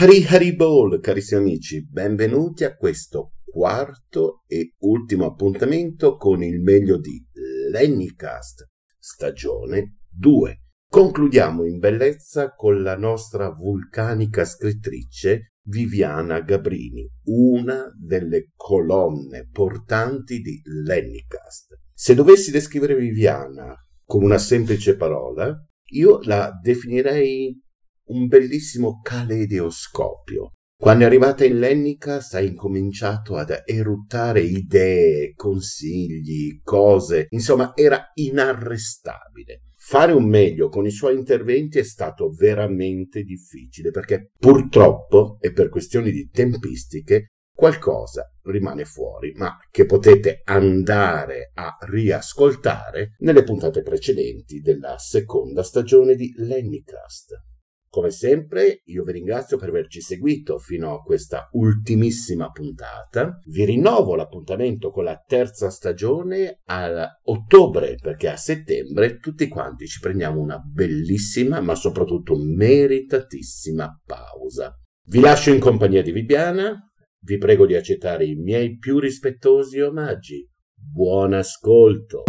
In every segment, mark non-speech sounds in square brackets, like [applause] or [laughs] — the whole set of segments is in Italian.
Hari Hari Ball, carissimi amici, benvenuti a questo quarto e ultimo appuntamento con il meglio di Lennycast, stagione 2. Concludiamo in bellezza con la nostra vulcanica scrittrice Viviana Gabrini, una delle colonne portanti di Lennycast. Se dovessi descrivere Viviana con una semplice parola, io la definirei un bellissimo caleidoscopio. Quando è arrivata in Lennicast ha incominciato ad eruttare idee, consigli, cose, insomma era inarrestabile. Fare un meglio con i suoi interventi è stato veramente difficile perché purtroppo e per questioni di tempistiche qualcosa rimane fuori, ma che potete andare a riascoltare nelle puntate precedenti della seconda stagione di Lennycast. Come sempre, io vi ringrazio per averci seguito fino a questa ultimissima puntata. Vi rinnovo l'appuntamento con la terza stagione a ottobre, perché a settembre tutti quanti ci prendiamo una bellissima, ma soprattutto meritatissima pausa. Vi lascio in compagnia di Viviana. Vi prego di accettare i miei più rispettosi omaggi. Buon ascolto!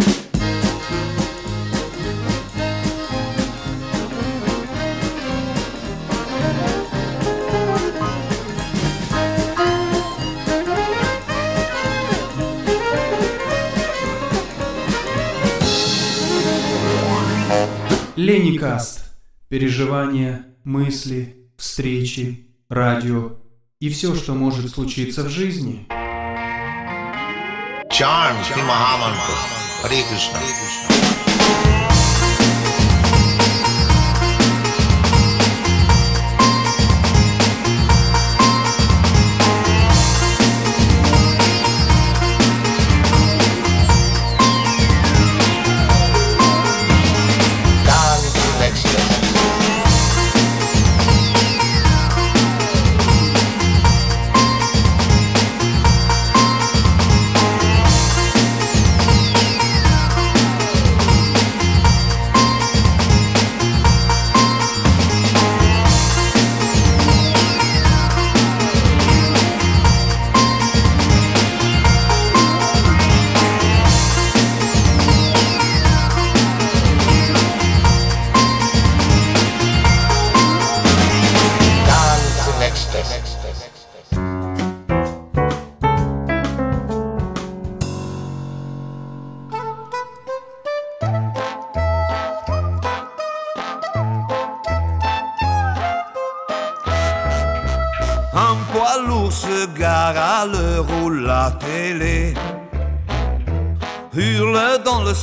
Леникаст. Переживания, мысли, встречи, радио и все, что может случиться в жизни. Charms, Mahamantra. Hare.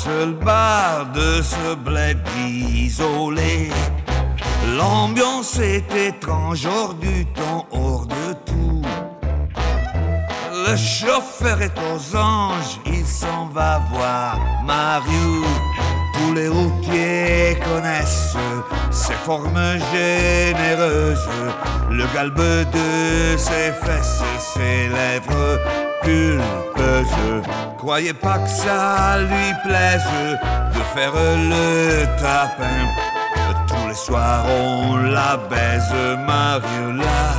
Seul bar de ce bled isolé. L'ambiance est étrange, hors du temps, hors de tout. Le chauffeur est aux anges, il s'en va voir Mario. Tous les routiers connaissent ses formes généreuses, le galbe de ses fesses, ses lèvres. Croyez pas que ça lui plaise de faire le tapin. Tous les soirs on la baise, Mariola.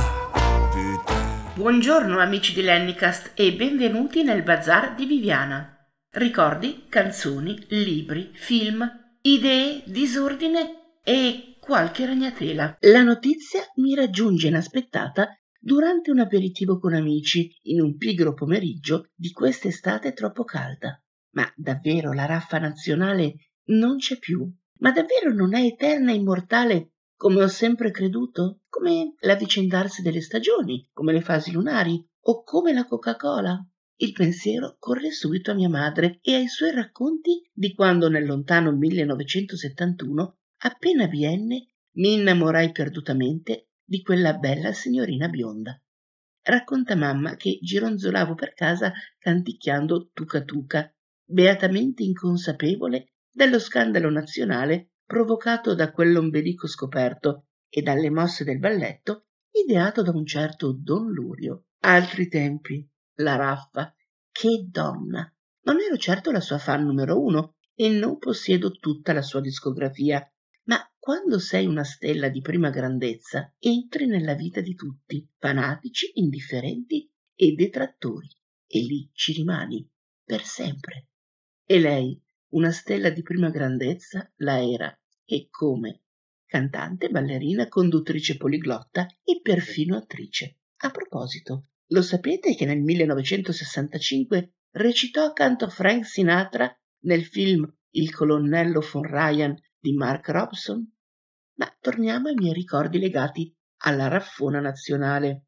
Putain. Buongiorno amici di Lennicast e benvenuti nel bazar di Viviana. Ricordi, canzoni, libri, film, idee, disordine e qualche ragnatela. La notizia mi raggiunge inaspettata durante un aperitivo con amici in un pigro pomeriggio di quest'estate troppo calda. Ma davvero la raffa nazionale non c'è più? Ma davvero non è eterna e immortale come ho sempre creduto? Come l'avvicendarsi delle stagioni, come le fasi lunari o come la Coca-Cola? Il pensiero corre subito a mia madre e ai suoi racconti di quando nel lontano 1971, appena bienne, mi innamorai perdutamente di quella bella signorina bionda. Racconta mamma che gironzolavo per casa canticchiando tuca tuca, beatamente inconsapevole dello scandalo nazionale provocato da quell'ombelico scoperto e dalle mosse del balletto ideato da un certo Don Lurio. Altri tempi, la raffa, che donna! Non ero certo la sua fan numero uno e non possiedo tutta la sua discografia, quando sei una stella di prima grandezza, entri nella vita di tutti, fanatici, indifferenti e detrattori, e lì ci rimani, per sempre. E lei, una stella di prima grandezza, la era, e come? Cantante, ballerina, conduttrice poliglotta e perfino attrice. A proposito, lo sapete che nel 1965 recitò accanto a Frank Sinatra nel film Il colonnello von Ryan di Mark Robson? Ma torniamo ai miei ricordi legati alla raffona nazionale.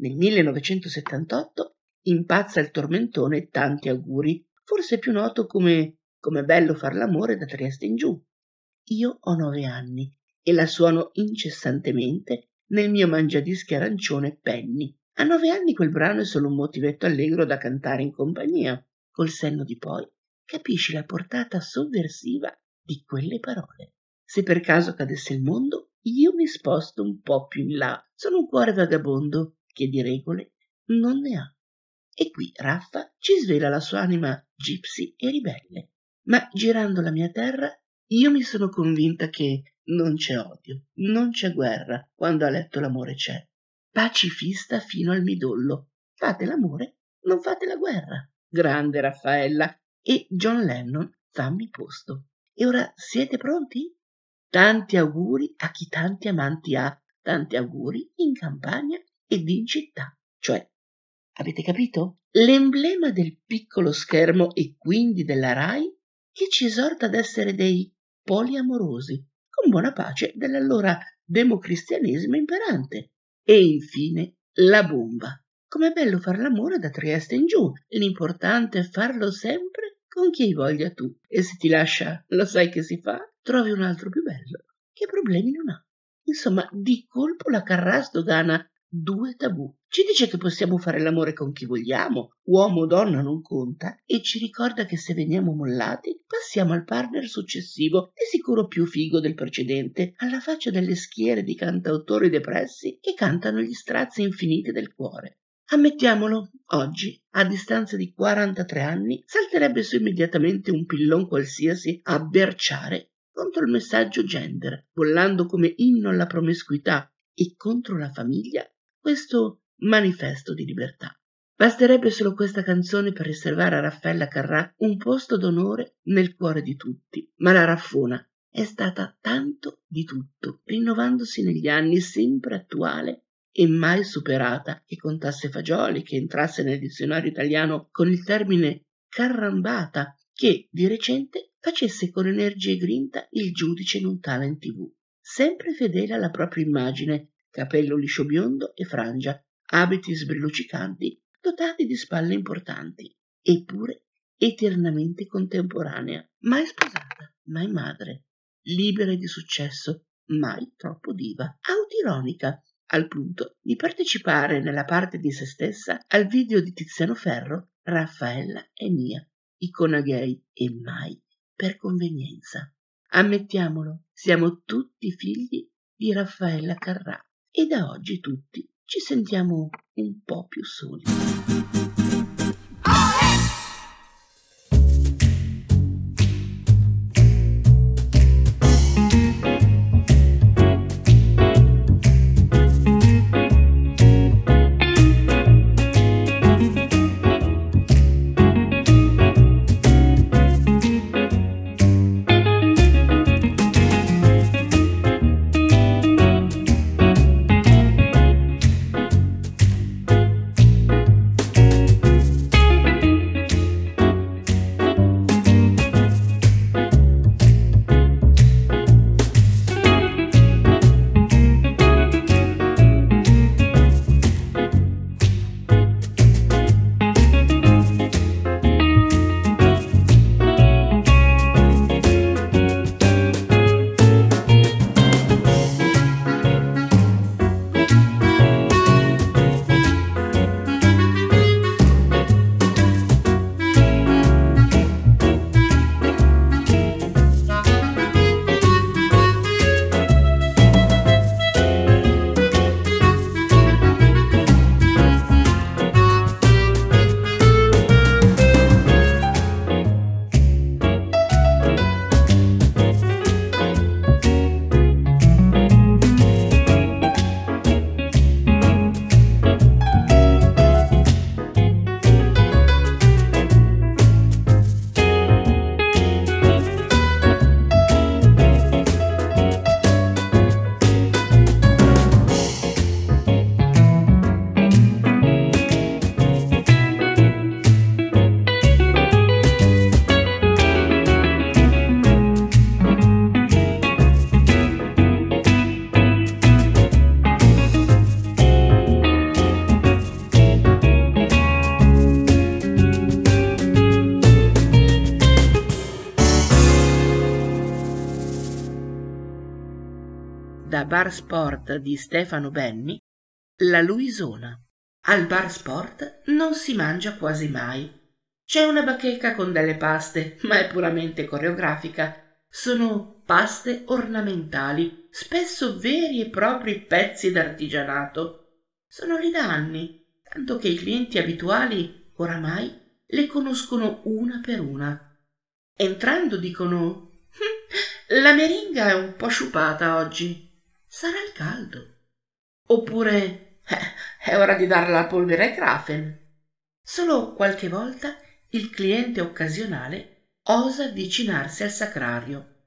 Nel 1978 impazza il tormentone Tanti auguri, forse più noto come Come bello far l'amore da Trieste in giù. Io ho nove anni e la suono incessantemente nel mio mangiadischi arancione Penny. A nove anni quel brano è solo un motivetto allegro da cantare in compagnia. Col senno di poi capisci la portata sovversiva di quelle parole. Se per caso cadesse il mondo, io mi sposto un po' più in là. Sono un cuore vagabondo che di regole non ne ha. E qui Raffa ci svela la sua anima gypsy e ribelle. Ma girando la mia terra, io mi sono convinta che non c'è odio, non c'è guerra quando a letto l'amore c'è. Pacifista fino al midollo. Fate l'amore, non fate la guerra. Grande Raffaella. E John Lennon, fammi posto. E ora siete pronti? Tanti auguri a chi tanti amanti ha, tanti auguri in campagna ed in città. Cioè, avete capito? L'emblema del piccolo schermo e quindi della RAI che ci esorta ad essere dei poliamorosi, con buona pace dell'allora democristianesimo imperante. E infine la bomba. Com'è bello far l'amore da Trieste in giù, l'importante è farlo sempre con chi hai voglia tu e se ti lascia lo sai che si fa trovi un altro più bello che problemi non ha. Insomma di colpo la carrà sdogana due tabù. Ci dice che possiamo fare l'amore con chi vogliamo uomo o donna non conta e ci ricorda che se veniamo mollati passiamo al partner successivo di sicuro più figo del precedente alla faccia delle schiere di cantautori depressi che cantano gli strazi infiniti del cuore. Ammettiamolo, oggi, a distanza di 43 anni, salterebbe su immediatamente un pillon qualsiasi a berciare contro il messaggio gender, bollando come inno alla promiscuità e contro la famiglia questo manifesto di libertà. Basterebbe solo questa canzone per riservare a Raffaella Carrà un posto d'onore nel cuore di tutti, ma la Raffona è stata tanto di tutto, rinnovandosi negli anni sempre attuale e mai superata che contasse fagioli, che entrasse nel dizionario italiano con il termine carrambata, che di recente facesse con energia e grinta il giudice in un talent tv. Sempre fedele alla propria immagine, capello liscio biondo e frangia, abiti sbrilluccicanti, dotati di spalle importanti, eppure eternamente contemporanea, mai sposata, mai madre, libera e di successo, mai troppo diva, autironica, al punto di partecipare nella parte di se stessa al video di Tiziano Ferro Raffaella è mia, icona gay e mai per convenienza. Ammettiamolo, siamo tutti figli di Raffaella Carrà e da oggi tutti ci sentiamo un po' più soli. Bar Sport di Stefano Benni, la Luisona. Al bar sport non si mangia quasi mai. C'è una bacheca con delle paste, ma è puramente coreografica. Sono paste ornamentali, spesso veri e propri pezzi d'artigianato. Sono lì da anni, tanto che i clienti abituali oramai le conoscono una per una. Entrando dicono hm, la meringa è un po' sciupata oggi. Sarà il caldo. Oppure eh, è ora di darla la polvere ai Krafen. Solo qualche volta il cliente occasionale osa avvicinarsi al sacrario.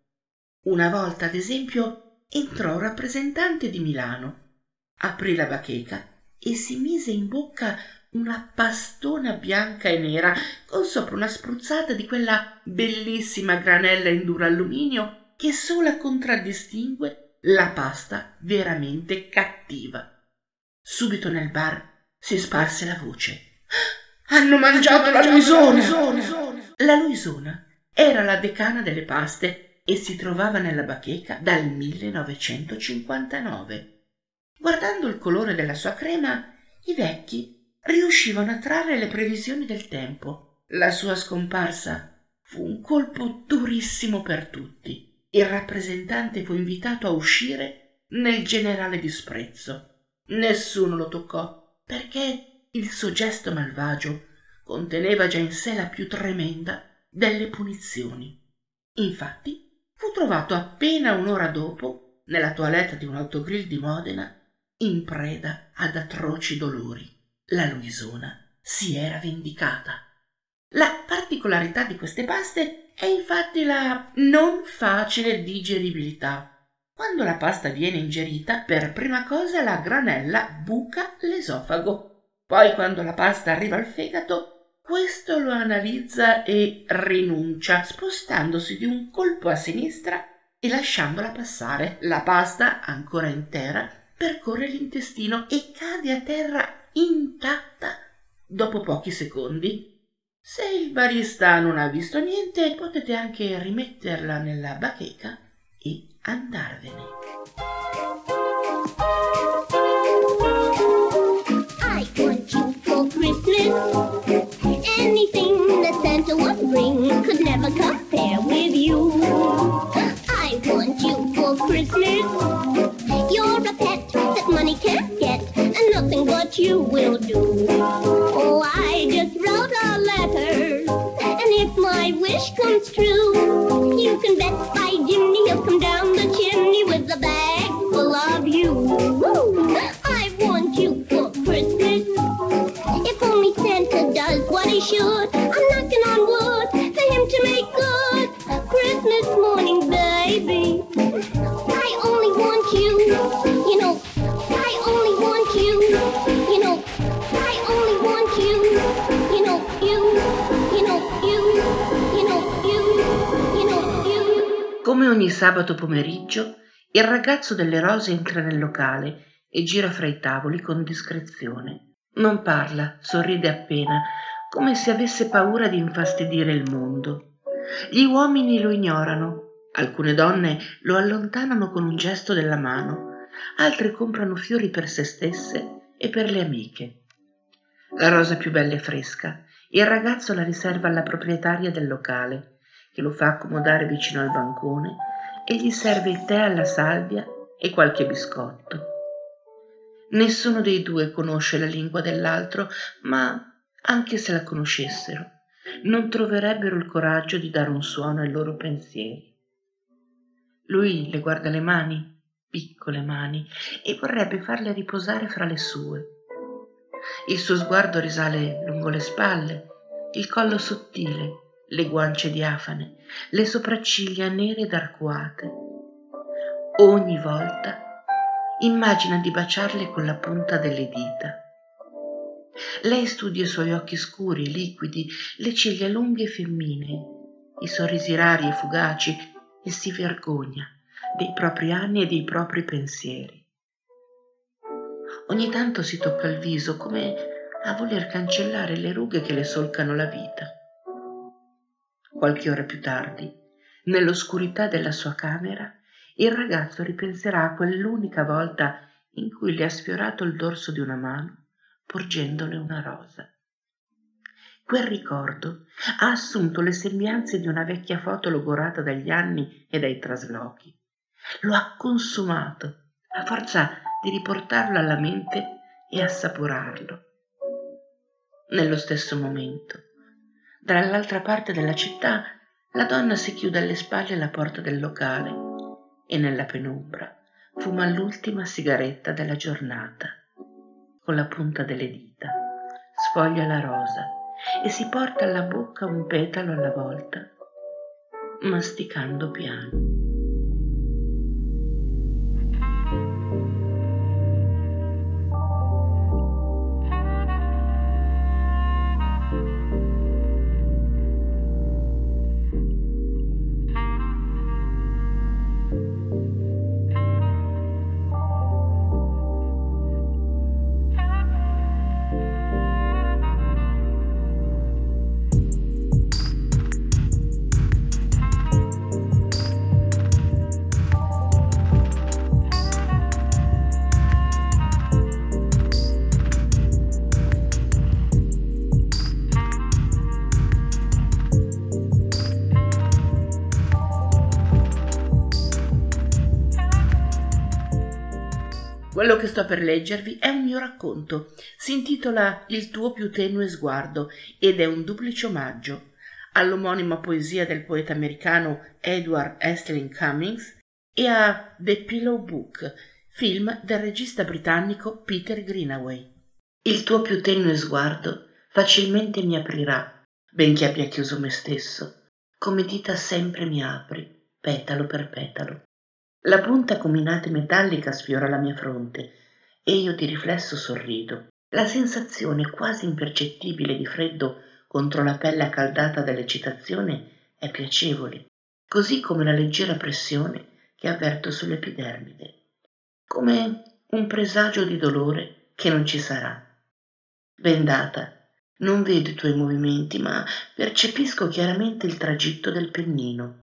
Una volta, ad esempio, entrò un rappresentante di Milano, aprì la bacheca e si mise in bocca una pastona bianca e nera con sopra una spruzzata di quella bellissima granella in duro alluminio che sola contraddistingue la pasta veramente cattiva. Subito nel bar si sparse la voce. [gasps] Hanno mangiato la Luisona! La Luisona era la decana delle paste e si trovava nella bacheca dal 1959. Guardando il colore della sua crema, i vecchi riuscivano a trarre le previsioni del tempo. La sua scomparsa fu un colpo durissimo per tutti. Il rappresentante fu invitato a uscire nel generale disprezzo. Nessuno lo toccò perché il suo gesto malvagio conteneva già in sé la più tremenda delle punizioni. Infatti fu trovato appena un'ora dopo nella toilette di un autogrill di Modena in preda ad atroci dolori la Luisona si era vendicata. La particolarità di queste paste è infatti la non facile digeribilità. Quando la pasta viene ingerita, per prima cosa la granella buca l'esofago. Poi quando la pasta arriva al fegato, questo lo analizza e rinuncia, spostandosi di un colpo a sinistra e lasciandola passare. La pasta, ancora intera, percorre l'intestino e cade a terra intatta dopo pochi secondi. Se il barista non ha visto niente, potete anche rimetterla nella bacheca e andarvene. I want you for Christmas. Anything that Santa would bring could never compare with you. I want you for Christmas. You're a pet that money can't get, and nothing but you will do. Oh, I wrote a letter, and if my wish comes true, you can bet by Jimmy he'll come down the chimney with a bag full of you. I want you for Christmas. If only Santa does what he should, I'm knocking on wood for him to make good. Christmas morning, baby. I only want you, Come ogni sabato pomeriggio, il ragazzo delle rose entra nel locale e gira fra i tavoli con discrezione. Non parla, sorride appena, come se avesse paura di infastidire il mondo. Gli uomini lo ignorano, alcune donne lo allontanano con un gesto della mano, altre comprano fiori per se stesse e per le amiche. La rosa più bella e fresca, il ragazzo la riserva alla proprietaria del locale, che lo fa accomodare vicino al bancone e gli serve il tè alla salvia e qualche biscotto. Nessuno dei due conosce la lingua dell'altro, ma anche se la conoscessero, non troverebbero il coraggio di dare un suono ai loro pensieri. Lui le guarda le mani, piccole mani, e vorrebbe farle riposare fra le sue. Il suo sguardo risale lungo le spalle, il collo sottile, le guance diafane, le sopracciglia nere ed arcuate. Ogni volta immagina di baciarle con la punta delle dita. Lei studia i suoi occhi scuri, liquidi, le ciglia lunghe e femminee, i sorrisi rari e fugaci e si vergogna dei propri anni e dei propri pensieri. Ogni tanto si tocca il viso come a voler cancellare le rughe che le solcano la vita. Qualche ora più tardi, nell'oscurità della sua camera, il ragazzo ripenserà a quell'unica volta in cui le ha sfiorato il dorso di una mano porgendole una rosa. Quel ricordo ha assunto le sembianze di una vecchia foto logorata dagli anni e dai traslochi. Lo ha consumato a forza di riportarlo alla mente e assaporarlo. Nello stesso momento, dall'altra parte della città, la donna si chiude alle spalle la porta del locale e nella penombra fuma l'ultima sigaretta della giornata. Con la punta delle dita sfoglia la rosa e si porta alla bocca un petalo alla volta, masticando piano. Quello che sto per leggervi è un mio racconto. Si intitola Il tuo più tenue sguardo ed è un duplice omaggio all'omonima poesia del poeta americano Edward Estling Cummings e a The Pillow Book, film del regista britannico Peter Greenaway. Il tuo più tenue sguardo facilmente mi aprirà, benché abbia chiuso me stesso. Come dita sempre mi apri, petalo per petalo. La punta combinata metallica sfiora la mia fronte e io di riflesso sorrido. La sensazione quasi impercettibile di freddo contro la pelle accaldata dall'eccitazione è piacevole, così come la leggera pressione che avverto sull'epidermide, come un presagio di dolore che non ci sarà. Bendata, non vedo i tuoi movimenti, ma percepisco chiaramente il tragitto del pennino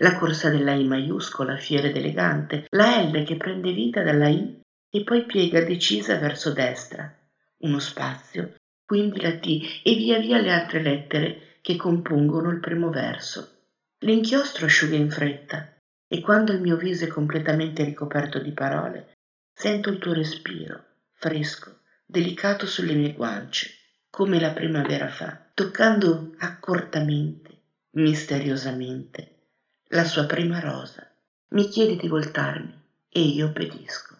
la corsa della I maiuscola, fiera ed elegante, la L che prende vita dalla I e poi piega decisa verso destra, uno spazio, quindi la T e via via le altre lettere che compongono il primo verso. L'inchiostro asciuga in fretta e quando il mio viso è completamente ricoperto di parole, sento il tuo respiro, fresco, delicato sulle mie guance, come la primavera fa, toccando accortamente, misteriosamente, la sua prima rosa. Mi chiede di voltarmi e io obbedisco.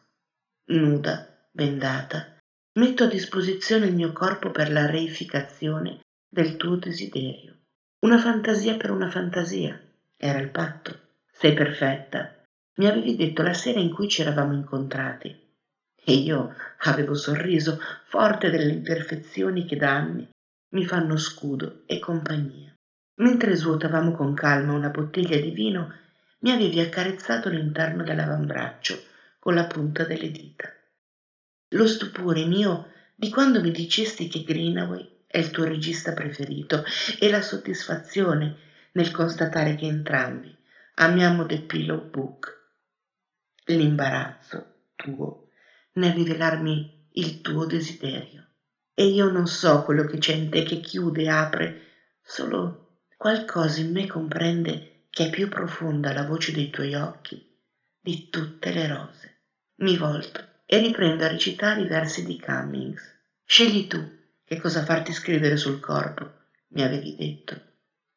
Nuda, bendata, metto a disposizione il mio corpo per la reificazione del tuo desiderio. Una fantasia per una fantasia. Era il patto. Sei perfetta. Mi avevi detto la sera in cui ci eravamo incontrati. E io avevo sorriso, forte delle imperfezioni che da anni mi fanno scudo e compagnia. Mentre svuotavamo con calma una bottiglia di vino, mi avevi accarezzato l'interno dell'avambraccio con la punta delle dita. Lo stupore mio di quando mi dicesti che Greenaway è il tuo regista preferito e la soddisfazione nel constatare che entrambi amiamo The Pillow Book. L'imbarazzo tuo nel rivelarmi il tuo desiderio. E io non so quello che c'è in te che chiude e apre solo qualcosa in me comprende che è più profonda la voce dei tuoi occhi di tutte le rose. Mi volto e riprendo a recitare i versi di Cummings. Scegli tu che cosa farti scrivere sul corpo, mi avevi detto.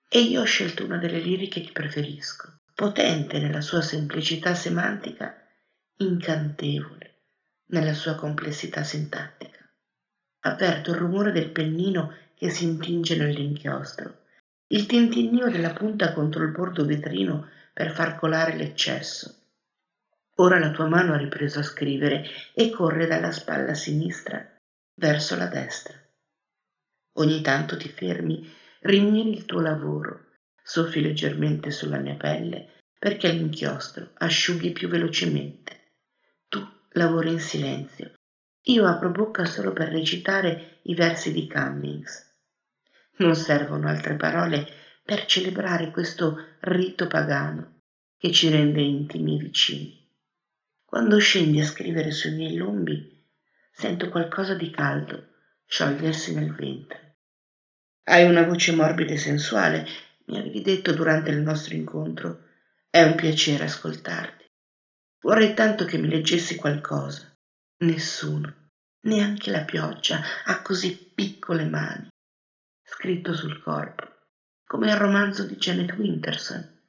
E io ho scelto una delle liriche che preferisco, potente nella sua semplicità semantica, incantevole nella sua complessità sintattica. Avverto il rumore del pennino che si intinge nell'inchiostro il tintinnio della punta contro il bordo vetrino per far colare l'eccesso. Ora la tua mano ha ripreso a scrivere e corre dalla spalla sinistra verso la destra. Ogni tanto ti fermi, rimiri il tuo lavoro, soffi leggermente sulla mia pelle perché l'inchiostro asciughi più velocemente. Tu lavori in silenzio. Io apro bocca solo per recitare i versi di Cummings. Non servono altre parole per celebrare questo rito pagano. che ci rende intimi e vicini. Quando scendi a scrivere sui miei lombi, sento qualcosa di caldo sciogliersi nel ventre. Hai una voce morbida e sensuale, mi avevi detto durante il nostro incontro. È un piacere ascoltarti. Vorrei tanto che mi leggessi qualcosa. Nessuno, neanche la pioggia, ha così piccole mani. Scritto sul corpo, come il romanzo di Janet Winterson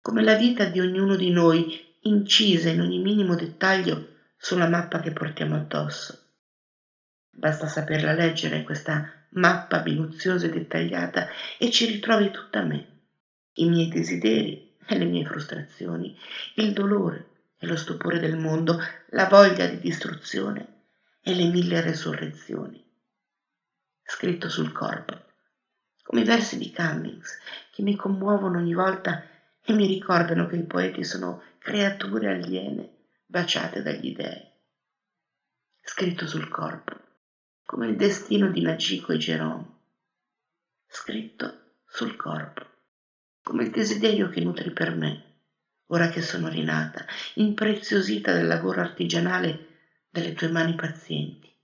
come la vita di ognuno di noi incisa in ogni minimo dettaglio sulla mappa che portiamo addosso. Basta saperla leggere questa mappa minuziosa e dettagliata e ci ritrovi tutta me, i miei desideri e le mie frustrazioni, il dolore e lo stupore del mondo, la voglia di distruzione e le mille resurrezioni. Scritto sul corpo, come i versi di Cummings che mi commuovono ogni volta e mi ricordano che i poeti sono creature aliene baciate dagli dei. Scritto sul corpo, come il destino di Nagico e Jerome. Scritto sul corpo, come il desiderio che nutri per me, ora che sono rinata, impreziosita dal lavoro artigianale delle tue mani pazienti.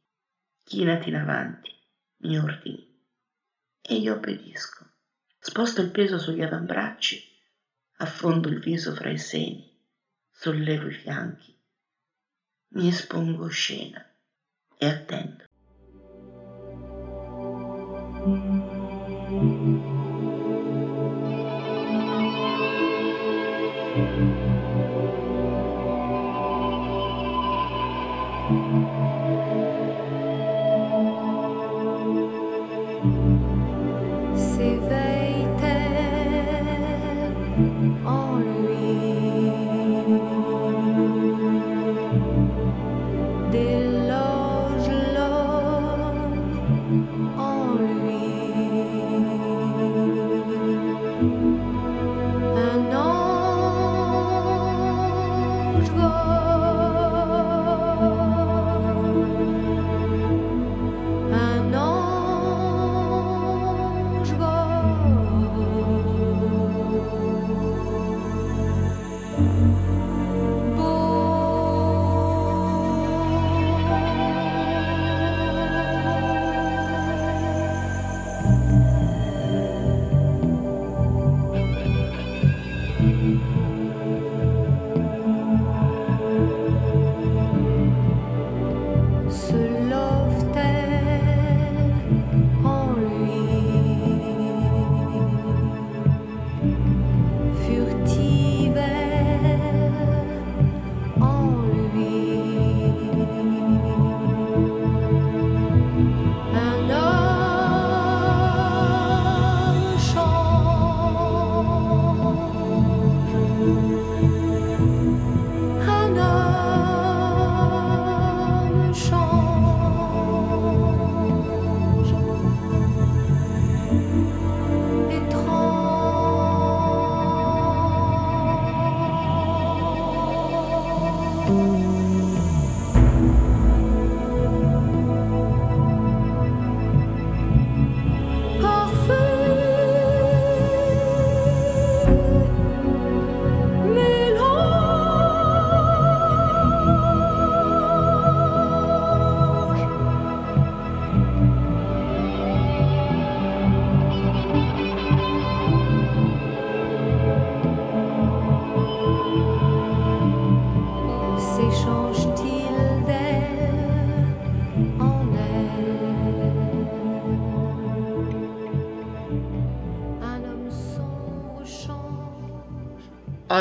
Chinati in avanti, mi ordini, e io obbedisco. Sposto il peso sugli avambracci affondo il viso fra i seni, sollevo i fianchi, mi espongo scena e attendo.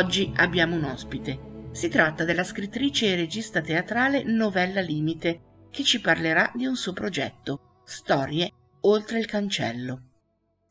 Oggi abbiamo un ospite. Si tratta della scrittrice e regista teatrale Novella Limite, che ci parlerà di un suo progetto, Storie oltre il cancello.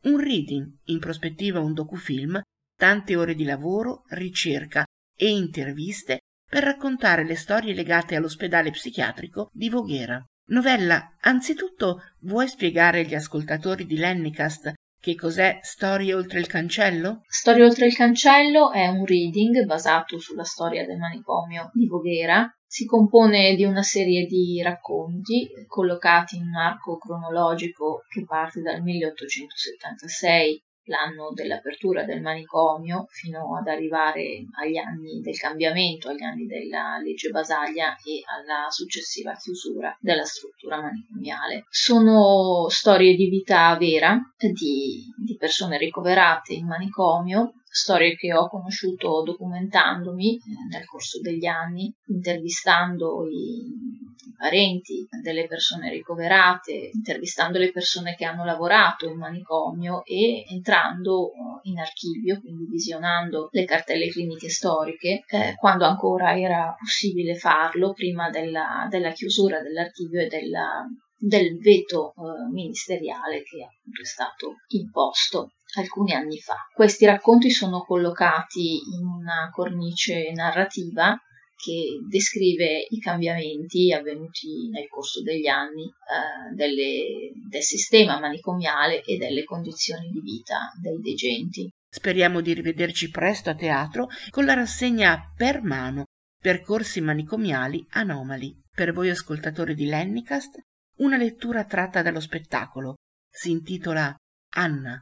Un reading, in prospettiva un docufilm, tante ore di lavoro, ricerca e interviste per raccontare le storie legate all'ospedale psichiatrico di Voghera. Novella, anzitutto vuoi spiegare agli ascoltatori di Lennicast che cos'è Storie oltre il cancello? Storie oltre il cancello è un reading basato sulla storia del manicomio di Voghera. Si compone di una serie di racconti collocati in un arco cronologico che parte dal 1876 l'anno dell'apertura del manicomio fino ad arrivare agli anni del cambiamento, agli anni della legge Basaglia e alla successiva chiusura della struttura manicomiale. Sono storie di vita vera di, di persone ricoverate in manicomio storie che ho conosciuto documentandomi eh, nel corso degli anni, intervistando i, i parenti delle persone ricoverate, intervistando le persone che hanno lavorato in manicomio e entrando eh, in archivio, quindi visionando le cartelle cliniche storiche, eh, quando ancora era possibile farlo, prima della, della chiusura dell'archivio e della, del veto eh, ministeriale che appunto è stato imposto alcuni anni fa. Questi racconti sono collocati in una cornice narrativa che descrive i cambiamenti avvenuti nel corso degli anni eh, delle, del sistema manicomiale e delle condizioni di vita dei degenti. Speriamo di rivederci presto a teatro con la rassegna per mano Percorsi manicomiali anomali. Per voi ascoltatori di Lennicast, una lettura tratta dallo spettacolo. Si intitola Anna,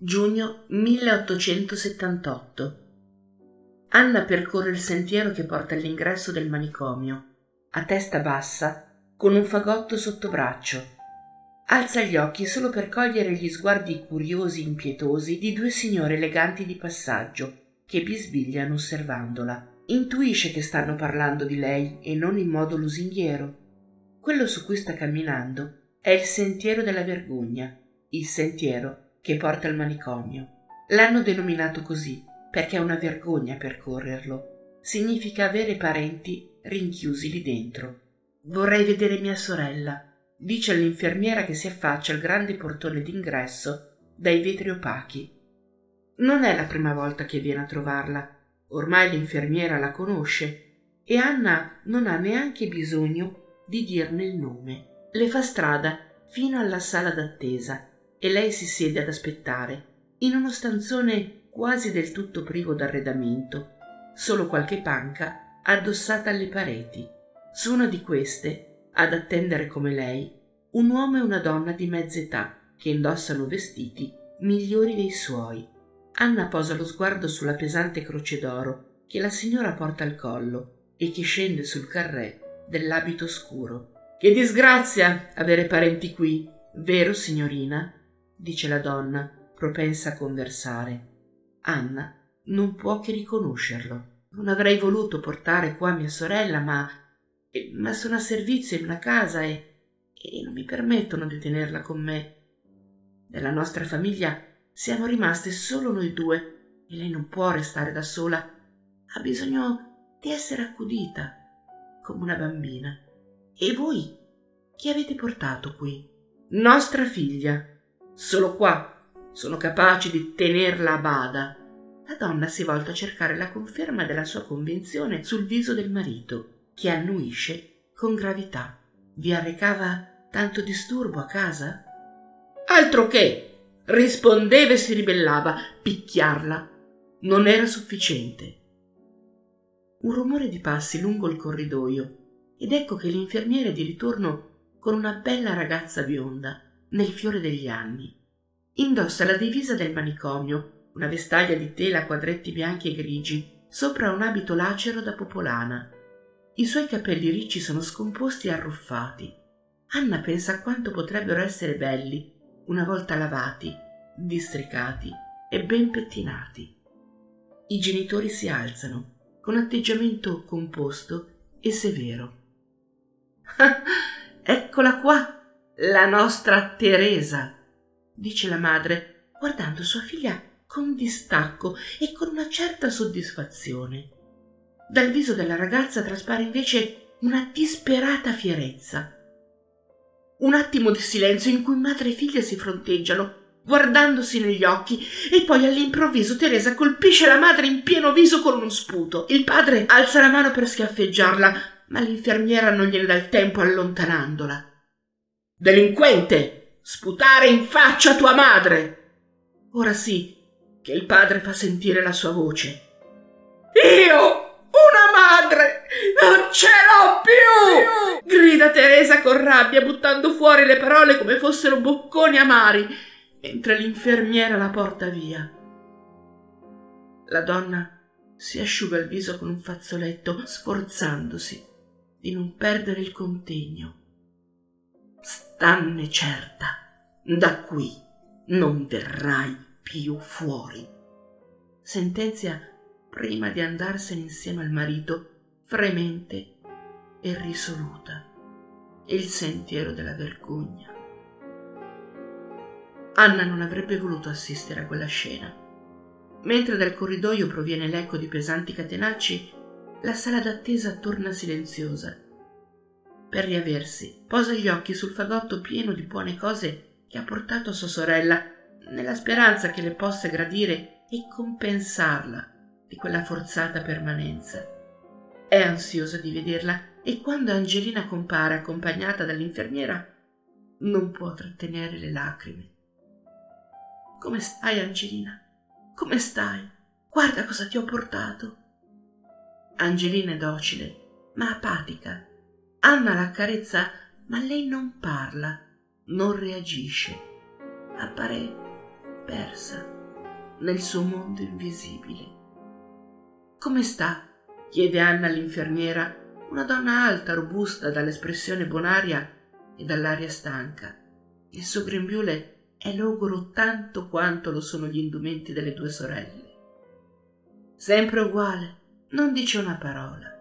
Giugno 1878. Anna percorre il sentiero che porta all'ingresso del manicomio, a testa bassa, con un fagotto sotto braccio. Alza gli occhi solo per cogliere gli sguardi curiosi e impietosi di due signore eleganti di passaggio che bisbigliano osservandola. Intuisce che stanno parlando di lei e non in modo lusinghiero. Quello su cui sta camminando è il sentiero della vergogna, il sentiero che porta al manicomio. L'hanno denominato così perché è una vergogna percorrerlo. Significa avere parenti rinchiusi lì dentro. Vorrei vedere mia sorella, dice all'infermiera che si affaccia al grande portone d'ingresso dai vetri opachi. Non è la prima volta che viene a trovarla. Ormai l'infermiera la conosce e Anna non ha neanche bisogno di dirne il nome. Le fa strada fino alla sala d'attesa e lei si siede ad aspettare in uno stanzone quasi del tutto privo d'arredamento, solo qualche panca addossata alle pareti. Su una di queste, ad attendere come lei, un uomo e una donna di mezza età che indossano vestiti migliori dei suoi. Anna posa lo sguardo sulla pesante croce d'oro che la signora porta al collo e che scende sul carré dell'abito scuro. Che disgrazia avere parenti qui, vero signorina? dice la donna, propensa a conversare. Anna non può che riconoscerlo. Non avrei voluto portare qua mia sorella, ma, eh, ma sono a servizio in una casa e, e non mi permettono di tenerla con me. Nella nostra famiglia siamo rimaste solo noi due e lei non può restare da sola. Ha bisogno di essere accudita, come una bambina. E voi chi avete portato qui? Nostra figlia, Solo qua sono capaci di tenerla a bada. La donna si volta a cercare la conferma della sua convinzione sul viso del marito, che annuisce con gravità. Vi arrecava tanto disturbo a casa? Altro che! rispondeva e si ribellava. Picchiarla non era sufficiente. Un rumore di passi lungo il corridoio ed ecco che l'infermiere è di ritorno con una bella ragazza bionda nel fiore degli anni. Indossa la divisa del manicomio, una vestaglia di tela a quadretti bianchi e grigi, sopra un abito lacero da popolana. I suoi capelli ricci sono scomposti e arruffati. Anna pensa a quanto potrebbero essere belli una volta lavati, districati e ben pettinati. I genitori si alzano con atteggiamento composto e severo. [laughs] Eccola qua, la nostra Teresa, dice la madre, guardando sua figlia con distacco e con una certa soddisfazione. Dal viso della ragazza traspare invece una disperata fierezza. Un attimo di silenzio in cui madre e figlia si fronteggiano, guardandosi negli occhi, e poi all'improvviso Teresa colpisce la madre in pieno viso con uno sputo. Il padre alza la mano per schiaffeggiarla, ma l'infermiera non gliene dà il tempo allontanandola. Delinquente, sputare in faccia tua madre. Ora sì che il padre fa sentire la sua voce. Io, una madre, non ce l'ho più! grida Teresa con rabbia, buttando fuori le parole come fossero bocconi amari, mentre l'infermiera la porta via. La donna si asciuga il viso con un fazzoletto, sforzandosi di non perdere il contegno. Stanne certa, da qui non verrai più fuori. Sentenzia prima di andarsene insieme al marito, fremente e risoluta, il sentiero della vergogna. Anna non avrebbe voluto assistere a quella scena. Mentre dal corridoio proviene l'eco di pesanti catenacci, la sala d'attesa torna silenziosa. Per riaversi, posa gli occhi sul fagotto pieno di buone cose che ha portato sua sorella, nella speranza che le possa gradire e compensarla di quella forzata permanenza. È ansiosa di vederla e quando Angelina compare accompagnata dall'infermiera non può trattenere le lacrime. Come stai, Angelina? Come stai? Guarda cosa ti ho portato. Angelina è docile, ma apatica. Anna la accarezza, ma lei non parla, non reagisce. Appare persa nel suo mondo invisibile. Come sta? chiede Anna all'infermiera, una donna alta, robusta, dall'espressione bonaria e dall'aria stanca. Il suo grembiule è logoro tanto quanto lo sono gli indumenti delle due sorelle. Sempre uguale, non dice una parola.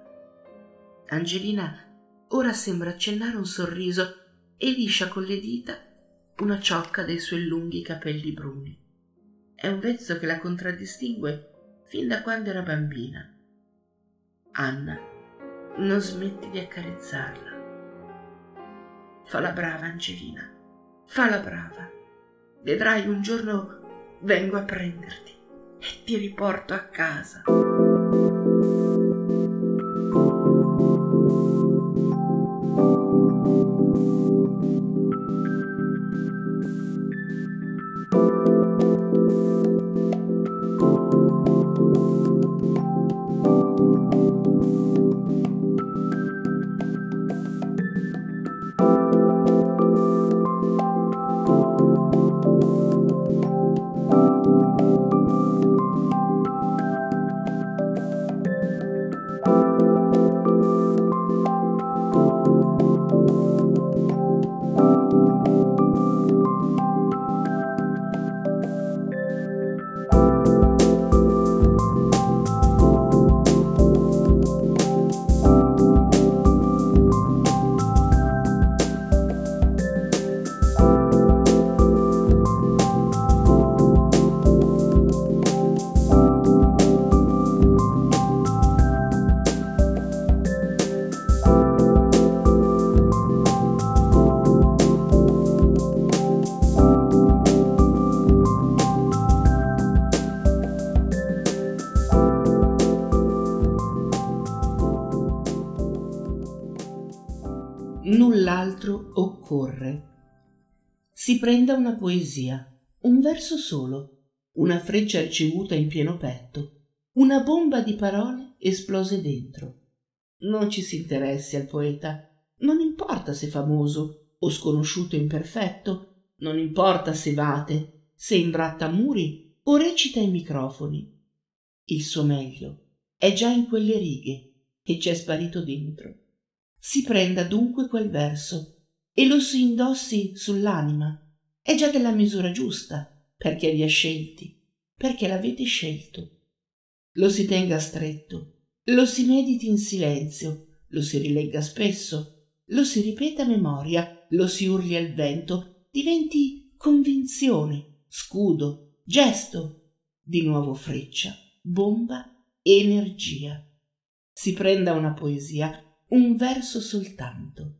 Angelina ora sembra accennare un sorriso e liscia con le dita una ciocca dei suoi lunghi capelli bruni. È un vezzo che la contraddistingue fin da quando era bambina. Anna non smette di accarezzarla. Fa la brava, Angelina, fa la brava. Vedrai un giorno vengo a prenderti e ti riporto a casa. Null'altro occorre. Si prenda una poesia, un verso solo, una freccia ricevuta in pieno petto, una bomba di parole esplose dentro. Non ci si interessi al poeta, non importa se famoso o sconosciuto imperfetto, non importa se vate, se imbratta muri o recita ai microfoni. Il suo meglio è già in quelle righe che c'è sparito dentro si prenda dunque quel verso e lo si indossi sull'anima. È già della misura giusta, perché vi ha scelti, perché l'avete scelto. Lo si tenga stretto, lo si mediti in silenzio, lo si rilegga spesso, lo si ripeta a memoria, lo si urli al vento, diventi convinzione, scudo, gesto, di nuovo freccia, bomba, energia. Si prenda una poesia un verso soltanto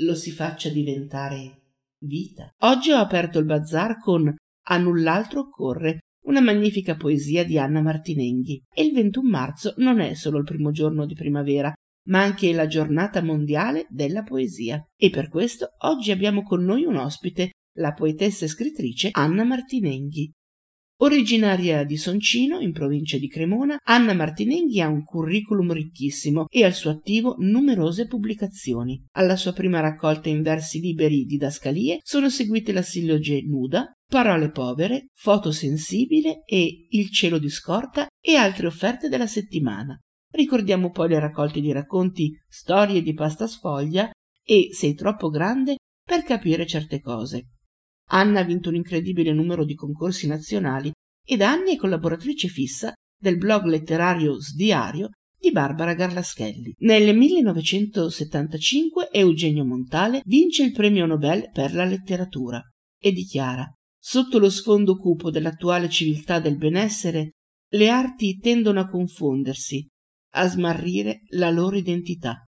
lo si faccia diventare vita. Oggi ho aperto il bazar con A null'altro occorre, una magnifica poesia di Anna Martinenghi. E il 21 marzo non è solo il primo giorno di primavera, ma anche la giornata mondiale della poesia. E per questo oggi abbiamo con noi un ospite, la poetessa e scrittrice Anna Martinenghi. Originaria di Soncino, in provincia di Cremona, Anna Martinenghi ha un curriculum ricchissimo e al suo attivo numerose pubblicazioni. Alla sua prima raccolta in versi liberi didascalie sono seguite la silloge nuda, Parole povere, Foto sensibile e Il cielo di scorta e altre offerte della settimana. Ricordiamo poi le raccolte di racconti Storie di pasta sfoglia e Sei troppo grande per capire certe cose. Anna ha vinto un incredibile numero di concorsi nazionali e da anni è collaboratrice fissa del blog letterario Sdiario di Barbara Garlaschelli. Nel 1975 Eugenio Montale vince il premio Nobel per la letteratura e dichiara Sotto lo sfondo cupo dell'attuale civiltà del benessere, le arti tendono a confondersi, a smarrire la loro identità.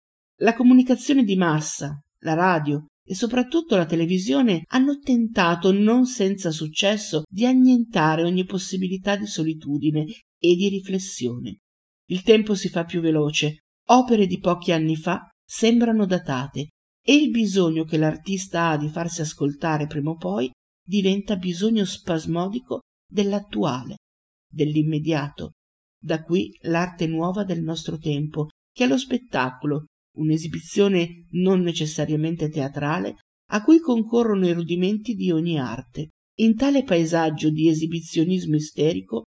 La comunicazione di massa, la radio, e soprattutto la televisione hanno tentato non senza successo di annientare ogni possibilità di solitudine e di riflessione. Il tempo si fa più veloce, opere di pochi anni fa sembrano datate e il bisogno che l'artista ha di farsi ascoltare prima o poi diventa bisogno spasmodico dell'attuale, dell'immediato. Da qui l'arte nuova del nostro tempo, che è lo spettacolo, un'esibizione non necessariamente teatrale a cui concorrono i rudimenti di ogni arte. In tale paesaggio di esibizionismo isterico,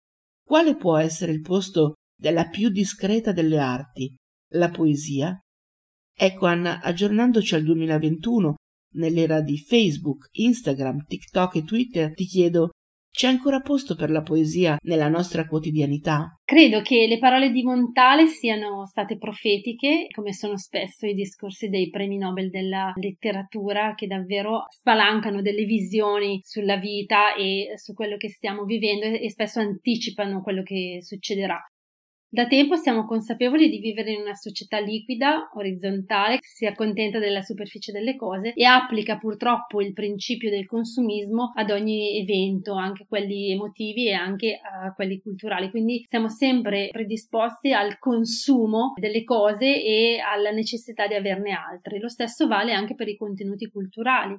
quale può essere il posto della più discreta delle arti, la poesia? Ecco Anna, aggiornandoci al 2021, nell'era di Facebook, Instagram, TikTok e Twitter, ti chiedo c'è ancora posto per la poesia nella nostra quotidianità? Credo che le parole di Montale siano state profetiche, come sono spesso i discorsi dei premi Nobel della letteratura, che davvero spalancano delle visioni sulla vita e su quello che stiamo vivendo e spesso anticipano quello che succederà. Da tempo siamo consapevoli di vivere in una società liquida, orizzontale, che si accontenta della superficie delle cose e applica purtroppo il principio del consumismo ad ogni evento, anche quelli emotivi e anche a quelli culturali. Quindi siamo sempre predisposti al consumo delle cose e alla necessità di averne altre. Lo stesso vale anche per i contenuti culturali.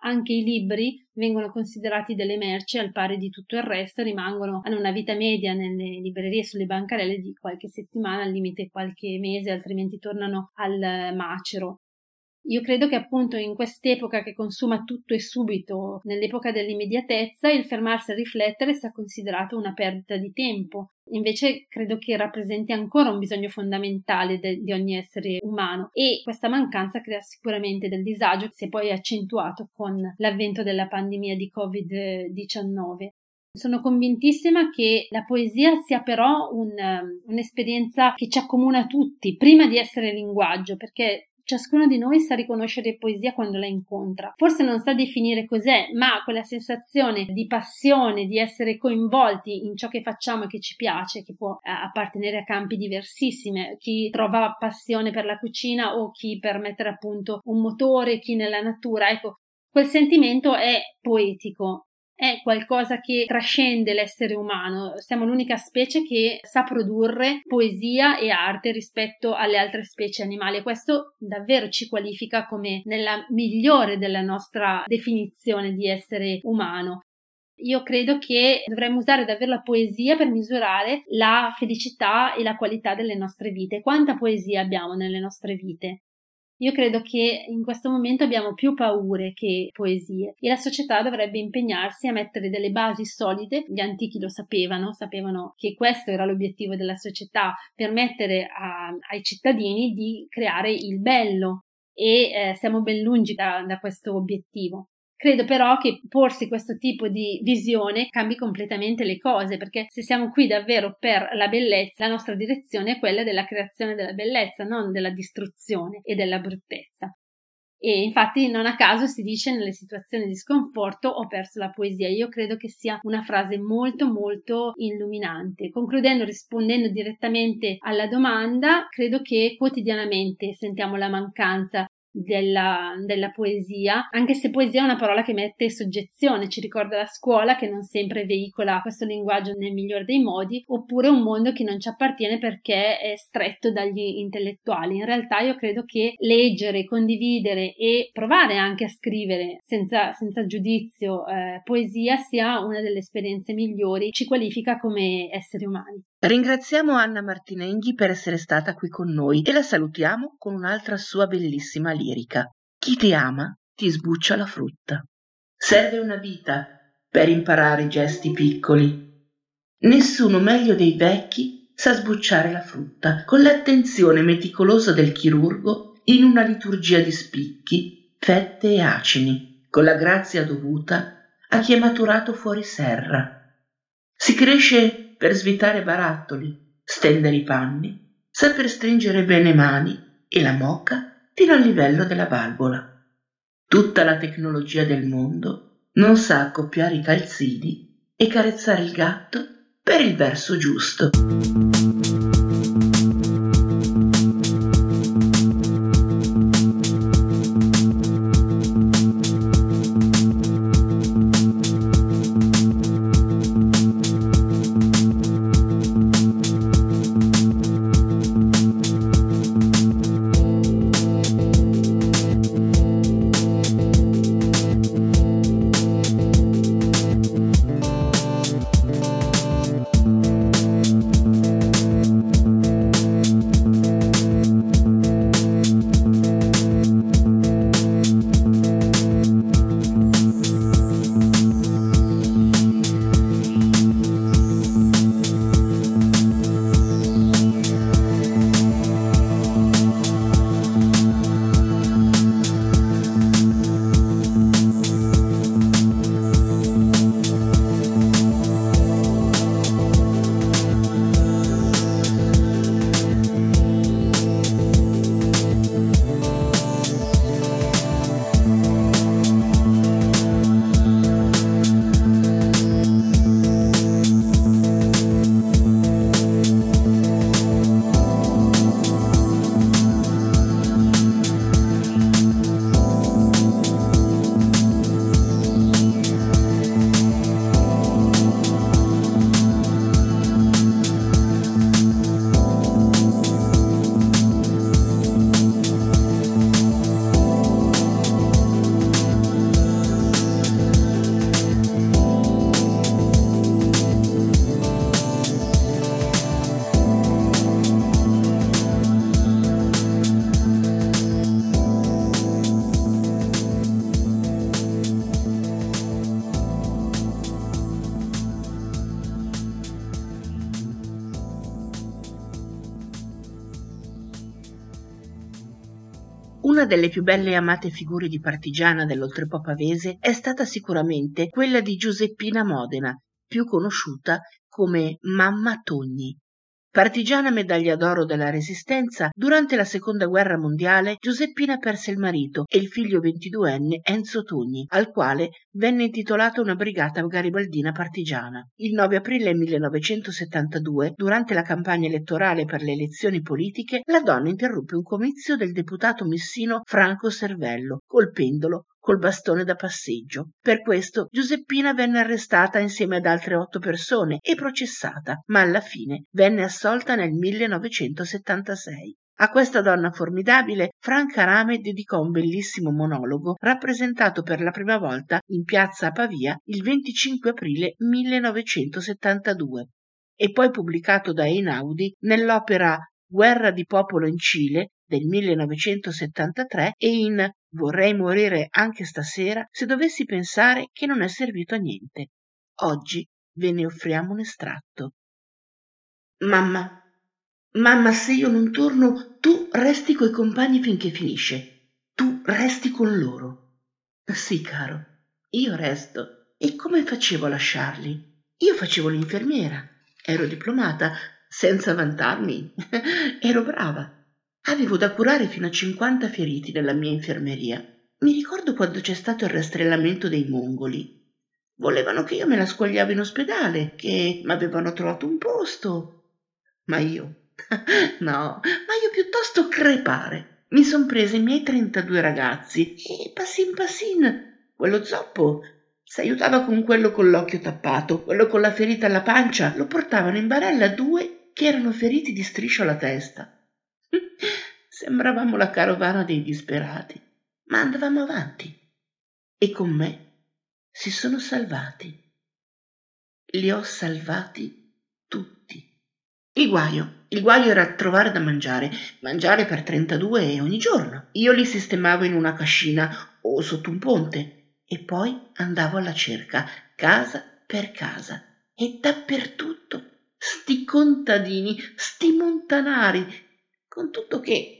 Anche i libri vengono considerati delle merci al pari di tutto il resto, rimangono, hanno una vita media nelle librerie sulle bancarelle di qualche settimana, al limite qualche mese, altrimenti tornano al macero. Io credo che appunto in quest'epoca che consuma tutto e subito, nell'epoca dell'immediatezza, il fermarsi a riflettere sia considerato una perdita di tempo. Invece credo che rappresenti ancora un bisogno fondamentale de- di ogni essere umano e questa mancanza crea sicuramente del disagio che si è poi accentuato con l'avvento della pandemia di Covid-19. Sono convintissima che la poesia sia però un, un'esperienza che ci accomuna tutti, prima di essere linguaggio, perché Ciascuno di noi sa riconoscere poesia quando la incontra. Forse non sa definire cos'è, ma quella sensazione di passione, di essere coinvolti in ciò che facciamo e che ci piace, che può eh, appartenere a campi diversissimi. Chi trova passione per la cucina o chi per mettere a punto un motore, chi nella natura. Ecco, quel sentimento è poetico è qualcosa che trascende l'essere umano. Siamo l'unica specie che sa produrre poesia e arte rispetto alle altre specie animali. Questo davvero ci qualifica come nella migliore della nostra definizione di essere umano. Io credo che dovremmo usare davvero la poesia per misurare la felicità e la qualità delle nostre vite. Quanta poesia abbiamo nelle nostre vite? Io credo che in questo momento abbiamo più paure che poesie e la società dovrebbe impegnarsi a mettere delle basi solide. Gli antichi lo sapevano, sapevano che questo era l'obiettivo della società, permettere a, ai cittadini di creare il bello e eh, siamo ben lungi da, da questo obiettivo. Credo però che porsi questo tipo di visione cambi completamente le cose, perché se siamo qui davvero per la bellezza, la nostra direzione è quella della creazione della bellezza, non della distruzione e della bruttezza. E infatti non a caso si dice nelle situazioni di sconforto ho perso la poesia. Io credo che sia una frase molto molto illuminante. Concludendo, rispondendo direttamente alla domanda, credo che quotidianamente sentiamo la mancanza della, della, poesia, anche se poesia è una parola che mette soggezione, ci ricorda la scuola che non sempre veicola questo linguaggio nel miglior dei modi, oppure un mondo che non ci appartiene perché è stretto dagli intellettuali. In realtà io credo che leggere, condividere e provare anche a scrivere senza, senza giudizio eh, poesia sia una delle esperienze migliori, ci qualifica come esseri umani. Ringraziamo Anna Martinenghi per essere stata qui con noi e la salutiamo con un'altra sua bellissima lirica. Chi ti ama ti sbuccia la frutta. Serve una vita per imparare i gesti piccoli. Nessuno meglio dei vecchi sa sbucciare la frutta con l'attenzione meticolosa del chirurgo in una liturgia di spicchi, fette e acini, con la grazia dovuta a chi è maturato fuori serra. Si cresce per svitare barattoli, stendere i panni, saper stringere bene mani e la moca fino al livello della valvola. Tutta la tecnologia del mondo non sa accoppiare i calzini e carezzare il gatto per il verso giusto. Delle più belle e amate figure di partigiana dell'oltrepo pavese è stata sicuramente quella di Giuseppina Modena, più conosciuta come Mamma Togni. Partigiana medaglia d'oro della Resistenza, durante la Seconda Guerra Mondiale Giuseppina perse il marito e il figlio ventiduenne Enzo Togni, al quale venne intitolata una brigata garibaldina partigiana. Il 9 aprile 1972, durante la campagna elettorale per le elezioni politiche, la donna interruppe un comizio del deputato messino Franco Servello, colpendolo col bastone da passeggio. Per questo Giuseppina venne arrestata insieme ad altre otto persone e processata, ma alla fine venne assolta nel 1976. A questa donna formidabile Franca Rame dedicò un bellissimo monologo rappresentato per la prima volta in piazza a Pavia il 25 aprile 1972 e poi pubblicato da Einaudi nell'opera Guerra di popolo in Cile del 1973 e in Vorrei morire anche stasera se dovessi pensare che non è servito a niente. Oggi ve ne offriamo un estratto. Mamma, mamma, se io non torno, tu resti coi compagni finché finisce. Tu resti con loro. Sì, caro, io resto. E come facevo a lasciarli? Io facevo l'infermiera. Ero diplomata, senza vantarmi. [laughs] Ero brava. Avevo da curare fino a 50 feriti nella mia infermeria. Mi ricordo quando c'è stato il rastrellamento dei mongoli. Volevano che io me la squagliavo in ospedale, che mi avevano trovato un posto. Ma io, [laughs] no, ma io piuttosto crepare. mi son presa i miei 32 ragazzi e passin passin, quello zoppo si aiutava con quello con l'occhio tappato, quello con la ferita alla pancia, lo portavano in barella due che erano feriti di striscio alla testa. Sembravamo la carovana dei disperati, ma andavamo avanti e con me si sono salvati. Li ho salvati tutti. Il guaio, il guaio era trovare da mangiare, mangiare per 32 ogni giorno. Io li sistemavo in una cascina o sotto un ponte e poi andavo alla cerca, casa per casa e dappertutto sti contadini, sti montanari, con tutto che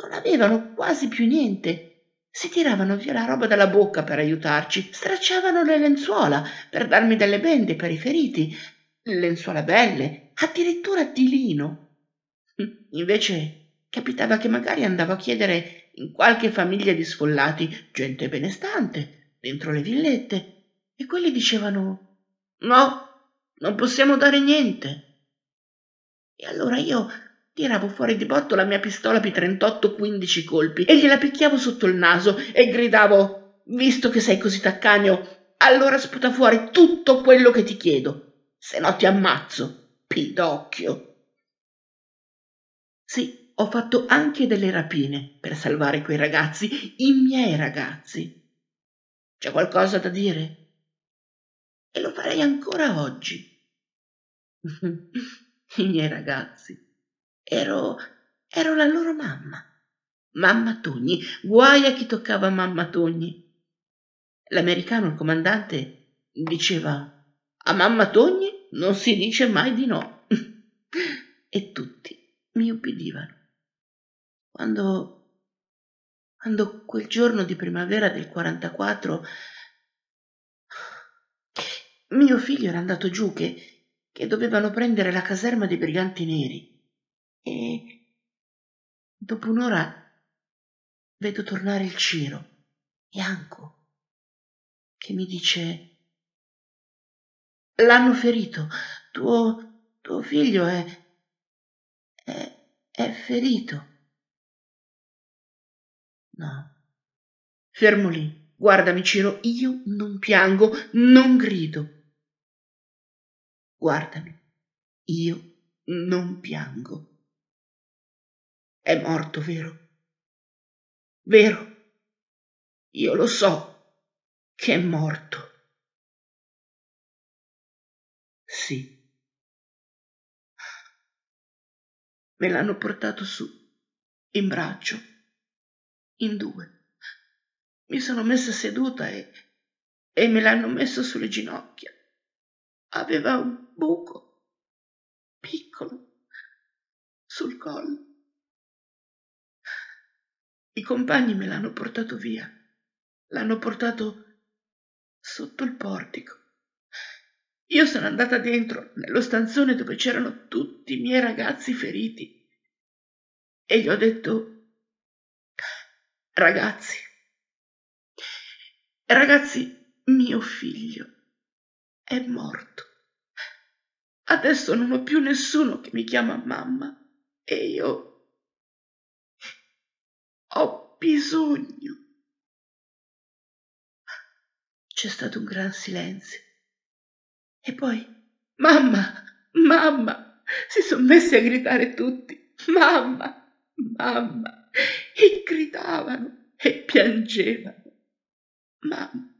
non avevano quasi più niente. Si tiravano via la roba dalla bocca per aiutarci, stracciavano le lenzuola per darmi delle bende per i feriti, lenzuola belle, addirittura di lino. Invece capitava che magari andavo a chiedere in qualche famiglia di sfollati, gente benestante, dentro le villette, e quelli dicevano no, non possiamo dare niente. E allora io tiravo fuori di botto la mia pistola P38 15 colpi e gliela picchiavo sotto il naso e gridavo visto che sei così taccagno, allora sputa fuori tutto quello che ti chiedo, se no ti ammazzo, pidocchio. Sì, ho fatto anche delle rapine per salvare quei ragazzi, i miei ragazzi. C'è qualcosa da dire? E lo farei ancora oggi. [laughs] I miei ragazzi. Ero, ero la loro mamma. Mamma Togni, guai a chi toccava mamma Togni. L'americano, il comandante, diceva a mamma Togni non si dice mai di no. [laughs] e tutti mi ubbidivano. Quando, quando quel giorno di primavera del 44 mio figlio era andato giù che, che dovevano prendere la caserma dei briganti neri e dopo un'ora vedo tornare il Ciro, bianco, che mi dice L'hanno ferito, tuo, tuo figlio è, è, è ferito. No. Fermo lì, guardami Ciro, io non piango, non grido. Guardami, io non piango. È morto, vero? Vero? Io lo so che è morto. Sì. Me l'hanno portato su, in braccio, in due. Mi sono messa seduta e, e me l'hanno messo sulle ginocchia. Aveva un buco piccolo sul collo. I compagni me l'hanno portato via, l'hanno portato sotto il portico. Io sono andata dentro, nello stanzone dove c'erano tutti i miei ragazzi feriti, e gli ho detto, ragazzi, ragazzi, mio figlio è morto. Adesso non ho più nessuno che mi chiama mamma e io bisogno. C'è stato un gran silenzio. E poi, mamma, mamma, si sono messi a gridare tutti, mamma, mamma, e gridavano e piangevano. Mamma.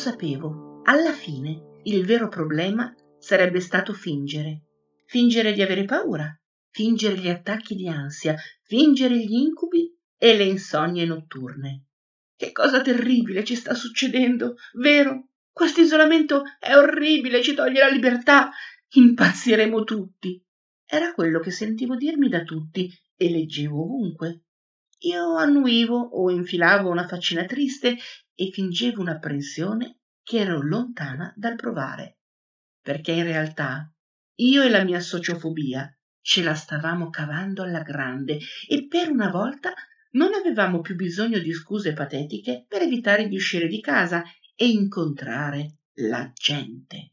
Sapevo. Alla fine il vero problema sarebbe stato fingere. Fingere di avere paura, fingere gli attacchi di ansia, fingere gli incubi e le insonnie notturne. Che cosa terribile ci sta succedendo, vero? Questo isolamento è orribile, ci toglie la libertà. Impazziremo tutti. Era quello che sentivo dirmi da tutti e leggevo ovunque. Io annuivo o infilavo una faccina triste e fingevo un'apprensione che ero lontana dal provare. Perché in realtà io e la mia sociofobia ce la stavamo cavando alla grande e per una volta non avevamo più bisogno di scuse patetiche per evitare di uscire di casa e incontrare la gente.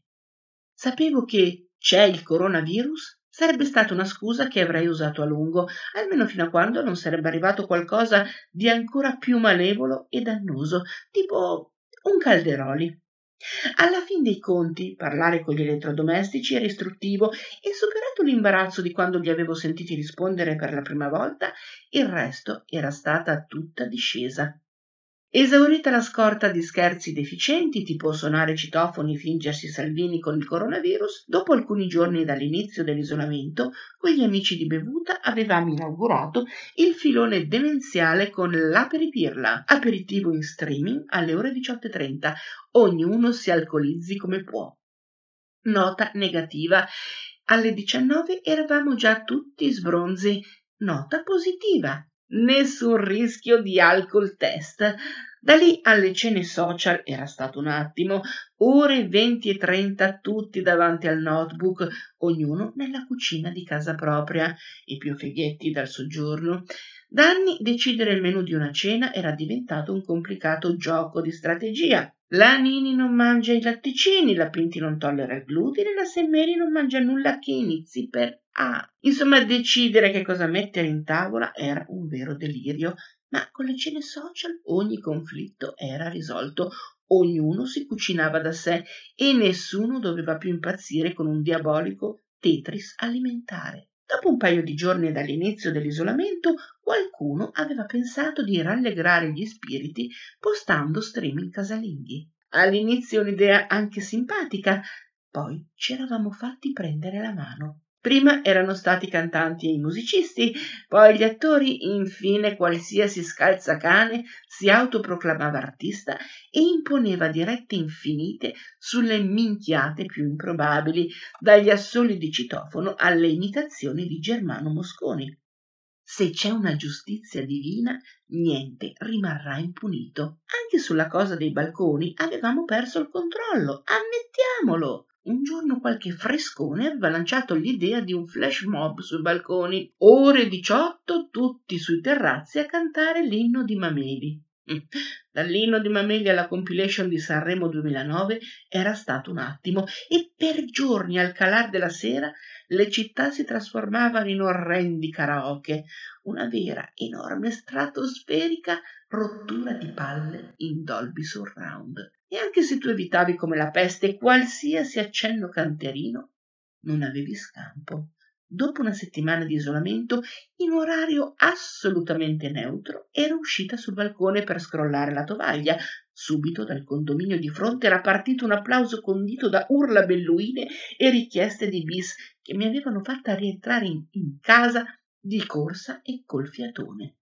Sapevo che c'è il coronavirus sarebbe stata una scusa che avrei usato a lungo, almeno fino a quando non sarebbe arrivato qualcosa di ancora più malevolo e dannoso, tipo un calderoli. Alla fin dei conti, parlare con gli elettrodomestici era istruttivo e superato l'imbarazzo di quando li avevo sentiti rispondere per la prima volta, il resto era stata tutta discesa. Esaurita la scorta di scherzi deficienti, tipo suonare citofoni e fingersi Salvini con il coronavirus, dopo alcuni giorni dall'inizio dell'isolamento, con gli amici di bevuta avevamo inaugurato il filone demenziale con l'aperipirla, aperitivo in streaming alle ore 18.30. Ognuno si alcolizzi come può. Nota negativa. Alle 19 eravamo già tutti sbronzi. Nota positiva nessun rischio di alcol test. Da lì alle cene social era stato un attimo, ore 20 e 30 tutti davanti al notebook, ognuno nella cucina di casa propria, i più fighetti dal soggiorno. Da anni decidere il menù di una cena era diventato un complicato gioco di strategia. La Nini non mangia i latticini, la Pinti non tollera il glutine, la Semmeri non mangia nulla che inizi per A. Insomma, decidere che cosa mettere in tavola era un vero delirio, ma con le cene social ogni conflitto era risolto, ognuno si cucinava da sé e nessuno doveva più impazzire con un diabolico Tetris alimentare. Dopo un paio di giorni dall'inizio dell'isolamento, qualcuno aveva pensato di rallegrare gli spiriti postando streaming casalinghi. All'inizio un'idea anche simpatica, poi ci eravamo fatti prendere la mano. Prima erano stati i cantanti e i musicisti, poi gli attori, infine qualsiasi scalzacane si autoproclamava artista e imponeva dirette infinite sulle minchiate più improbabili, dagli assoli di citofono alle imitazioni di Germano Mosconi. Se c'è una giustizia divina, niente rimarrà impunito. Anche sulla cosa dei balconi avevamo perso il controllo, ammettiamolo un giorno qualche frescone aveva lanciato l'idea di un flash mob sui balconi. Ore 18 tutti sui terrazzi a cantare l'inno di Mameli. [laughs] Dall'inno di Mameli alla compilation di Sanremo 2009 era stato un attimo e per giorni al calar della sera le città si trasformavano in orrendi karaoke, una vera enorme stratosferica rottura di palle in Dolby Surround. E anche se tu evitavi come la peste qualsiasi accenno canterino, non avevi scampo. Dopo una settimana di isolamento, in orario assolutamente neutro, ero uscita sul balcone per scrollare la tovaglia. Subito dal condominio di fronte era partito un applauso condito da urla belluine e richieste di bis che mi avevano fatta rientrare in, in casa di corsa e col fiatone.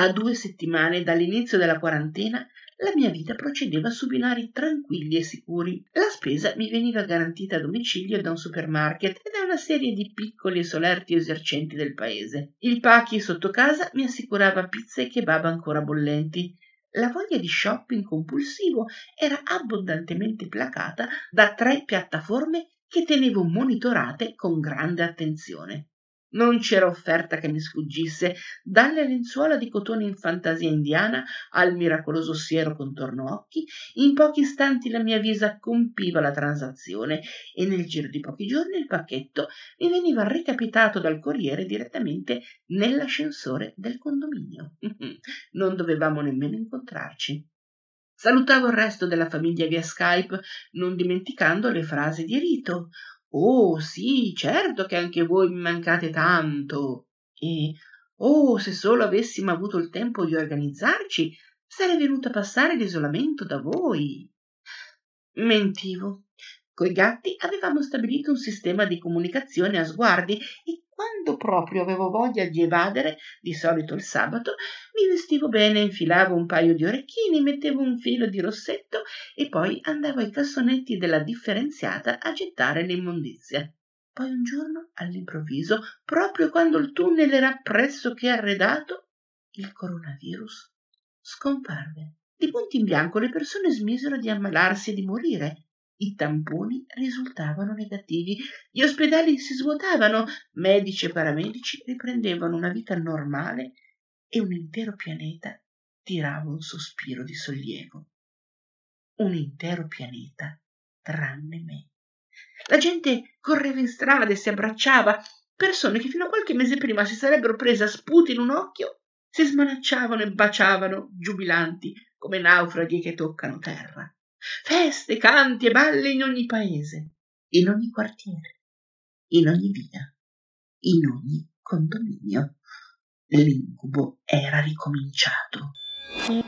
A due settimane dall'inizio della quarantena la mia vita procedeva su binari tranquilli e sicuri. La spesa mi veniva garantita a domicilio da un supermarket e da una serie di piccoli e solerti esercenti del paese. Il Pachi sotto casa mi assicurava pizza e kebab ancora bollenti. La voglia di shopping compulsivo era abbondantemente placata da tre piattaforme che tenevo monitorate con grande attenzione. Non c'era offerta che mi sfuggisse, dalle lenzuola di cotone in fantasia indiana al miracoloso siero contorno occhi, in pochi istanti la mia visa compiva la transazione e nel giro di pochi giorni il pacchetto mi veniva recapitato dal corriere direttamente nell'ascensore del condominio. [laughs] Non dovevamo nemmeno incontrarci. Salutavo il resto della famiglia via Skype, non dimenticando le frasi di rito. Oh, sì, certo che anche voi mi mancate tanto. E oh, se solo avessimo avuto il tempo di organizzarci, sarei venuta a passare l'isolamento da voi. Mentivo. Coi gatti avevamo stabilito un sistema di comunicazione a sguardi e quando proprio avevo voglia di evadere, di solito il sabato, mi vestivo bene, infilavo un paio di orecchini, mettevo un filo di rossetto e poi andavo ai cassonetti della differenziata a gettare l'immondizia. Poi un giorno, all'improvviso, proprio quando il tunnel era pressoché arredato, il coronavirus scomparve. Di punto in bianco le persone smisero di ammalarsi e di morire. I tamponi risultavano negativi, gli ospedali si svuotavano, medici e paramedici riprendevano una vita normale e un intero pianeta tirava un sospiro di sollievo. Un intero pianeta tranne me. La gente correva in strada e si abbracciava, persone che fino a qualche mese prima si sarebbero prese a sputi in un occhio, si smanacciavano e baciavano, giubilanti, come naufraghi che toccano terra. Feste, canti e balli in ogni paese, in ogni quartiere, in ogni via, in ogni condominio. L'incubo era ricominciato. [laughs]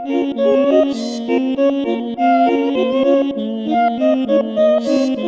Thank you.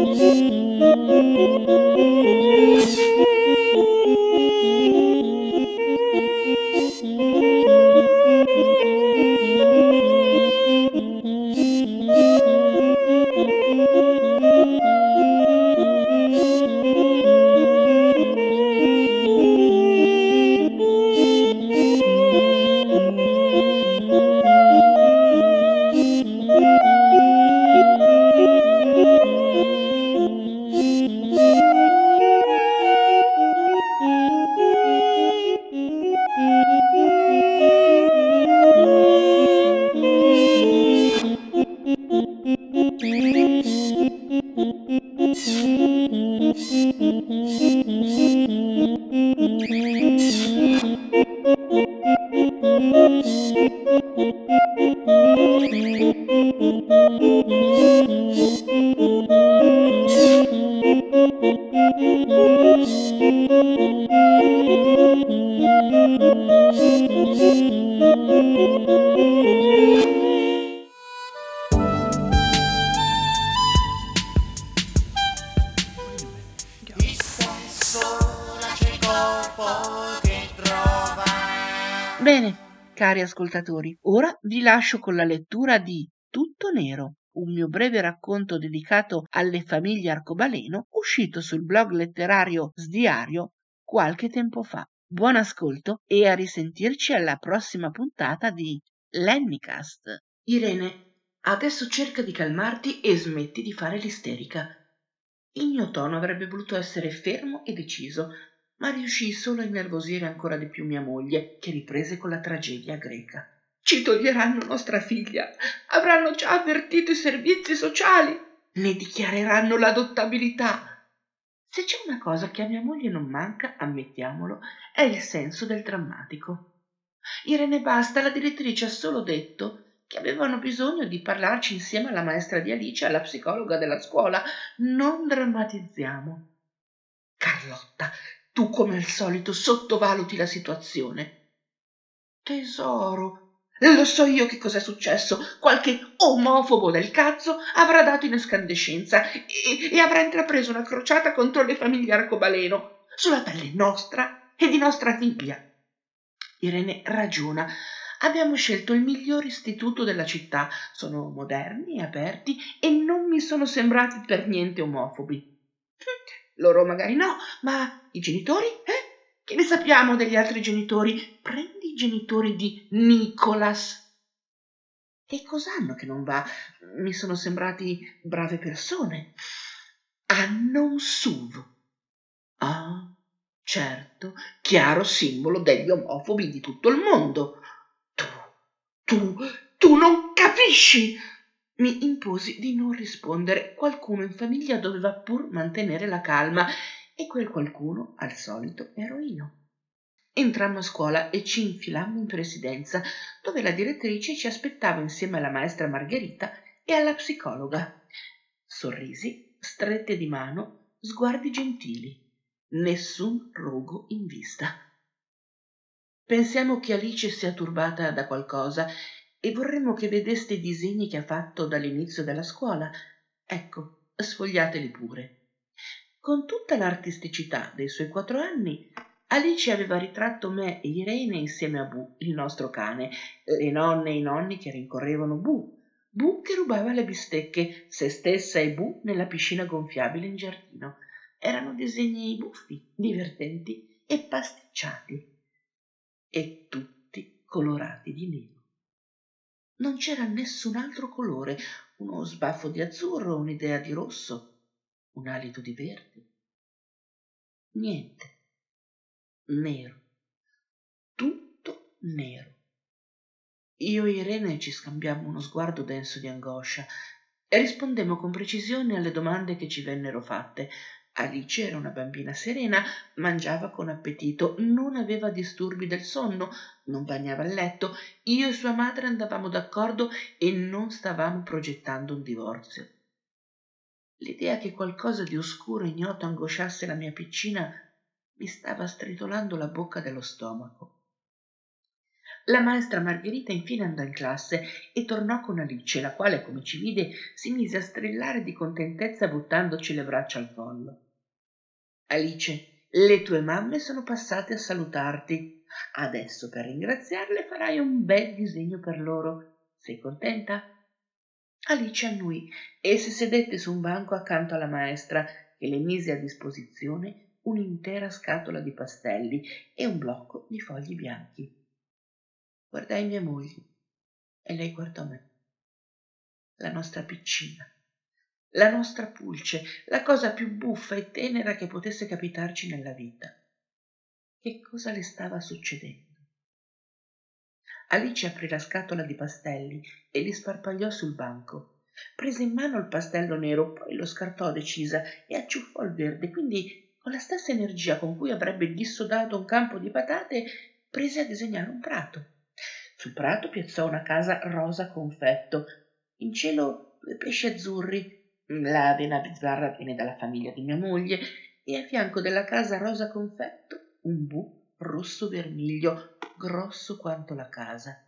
Bene, ascoltatori, ora vi lascio con la lettura di Tutto Nero, un mio breve racconto dedicato alle famiglie arcobaleno, uscito sul blog letterario Sdiario qualche tempo fa. Buon ascolto e a risentirci alla prossima puntata di Lennycast. Irene, adesso cerca di calmarti e smetti di fare l'isterica. Il mio tono avrebbe voluto essere fermo e deciso, ma riuscii solo a innervosire ancora di più mia moglie, che riprese con la tragedia greca. Ci toglieranno nostra figlia, avranno già avvertito i servizi sociali, ne dichiareranno l'adottabilità. Se c'è una cosa che a mia moglie non manca, ammettiamolo, è il senso del drammatico. Irene Basta, la direttrice, ha solo detto che avevano bisogno di parlarci insieme alla maestra di Alice e alla psicologa della scuola. Non drammatizziamo. Carlotta, tu come al solito sottovaluti la situazione. Tesoro, lo so io che cos'è successo. Qualche omofobo del cazzo avrà dato in escandescenza e, e avrà intrapreso una crociata contro le famiglie arcobaleno sulla pelle nostra e di nostra figlia. Irene ragiona. Abbiamo scelto il miglior istituto della città. Sono moderni, aperti e non mi sono sembrati per niente omofobi. Loro magari no, ma i genitori? Eh? Che ne sappiamo degli altri genitori? Prendi i genitori di Nicholas. Che cos'hanno che non va? Mi sono sembrati brave persone. Hanno un SUV. Ah, certo, chiaro simbolo degli omofobi di tutto il mondo. Tu, tu, tu non capisci! Mi imposi di non rispondere. Qualcuno in famiglia doveva pur mantenere la calma e quel qualcuno, al solito, ero io. Entrammo a scuola e ci infilammo in presidenza, dove la direttrice ci aspettava insieme alla maestra Margherita e alla psicologa. Sorrisi, strette di mano, sguardi gentili, nessun rogo in vista. Pensiamo che Alice sia turbata da qualcosa e vorremmo che vedeste i disegni che ha fatto dall'inizio della scuola. Ecco, sfogliateli pure. Con tutta l'artisticità dei suoi quattro anni, Alice aveva ritratto me e Irene insieme a Bu, il nostro cane, le nonne e i nonni che rincorrevano Bu, Bu che rubava le bistecche, se stessa e Bu nella piscina gonfiabile in giardino. Erano disegni buffi, divertenti e pasticciati. E tutti colorati di nero. Non c'era nessun altro colore, uno sbaffo di azzurro, un'idea di rosso, un alito di verde. Niente. Nero. Tutto nero. Io e Irene ci scambiammo uno sguardo denso di angoscia e rispondemmo con precisione alle domande che ci vennero fatte. Alice era una bambina serena, mangiava con appetito, non aveva disturbi del sonno, non bagnava il letto, io e sua madre andavamo d'accordo e non stavamo progettando un divorzio. L'idea che qualcosa di oscuro e ignoto angosciasse la mia piccina mi stava stritolando la bocca dello stomaco. La maestra Margherita infine andò in classe e tornò con Alice, la quale, come ci vide, si mise a strillare di contentezza buttandoci le braccia al collo. Alice, le tue mamme sono passate a salutarti. Adesso per ringraziarle farai un bel disegno per loro. Sei contenta? Alice annui e si sedette su un banco accanto alla maestra, che le mise a disposizione un'intera scatola di pastelli e un blocco di fogli bianchi. Guardai mia moglie e lei guardò me. La nostra piccina, la nostra pulce, la cosa più buffa e tenera che potesse capitarci nella vita. Che cosa le stava succedendo? Alice aprì la scatola di pastelli e li sparpagliò sul banco. Prese in mano il pastello nero, poi lo scartò decisa e acciuffò il verde, quindi con la stessa energia con cui avrebbe dissodato un campo di patate, prese a disegnare un prato. Sul prato piazzò una casa rosa confetto, in cielo due pesci azzurri, la avena bizzarra viene dalla famiglia di mia moglie, e a fianco della casa rosa confetto un bu rosso vermiglio grosso quanto la casa.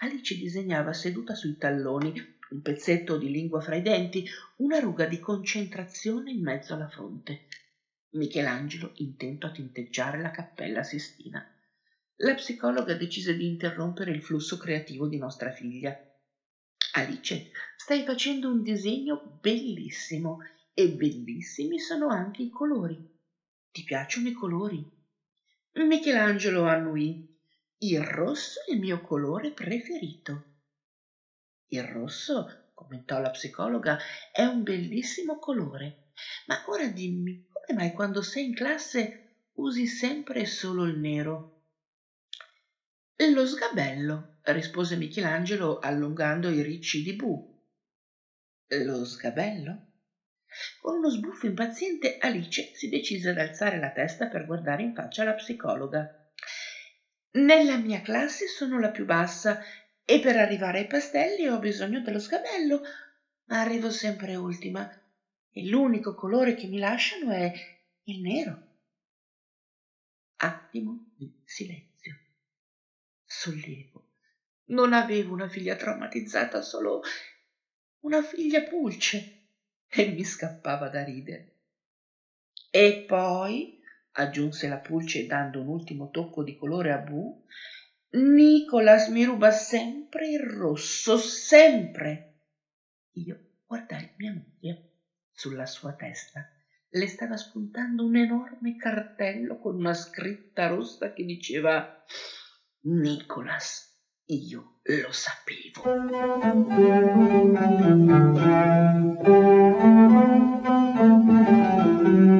Alice disegnava seduta sui talloni, un pezzetto di lingua fra i denti, una ruga di concentrazione in mezzo alla fronte. Michelangelo intento a tinteggiare la cappella Sistina. La psicologa decise di interrompere il flusso creativo di nostra figlia. Alice, stai facendo un disegno bellissimo e bellissimi sono anche i colori. Ti piacciono i colori? Michelangelo annuì. Il rosso è il mio colore preferito. Il rosso, commentò la psicologa, è un bellissimo colore. Ma ora dimmi, come mai quando sei in classe usi sempre solo il nero? Lo sgabello, rispose Michelangelo allungando i ricci di Bu. Lo sgabello? Con uno sbuffo impaziente Alice si decise ad alzare la testa per guardare in faccia la psicologa. Nella mia classe sono la più bassa e per arrivare ai pastelli ho bisogno dello sgabello, ma arrivo sempre ultima e l'unico colore che mi lasciano è il nero. Attimo di silenzio. Sollievo. Non avevo una figlia traumatizzata, solo una figlia pulce e mi scappava da ridere. E poi aggiunse la pulce dando un ultimo tocco di colore a Bu, Nicolas mi ruba sempre il rosso, sempre. Io guardai mia moglie. Sulla sua testa le stava spuntando un enorme cartello con una scritta rossa che diceva Nicolas, io lo sapevo. Goodbye,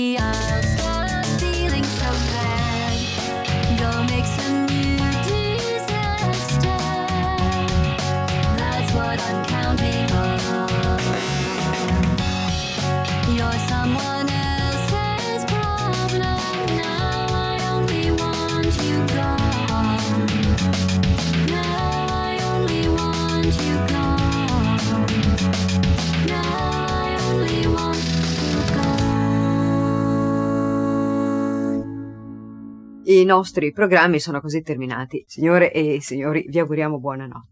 I nostri programmi sono così terminati. Signore e signori, vi auguriamo buonanotte.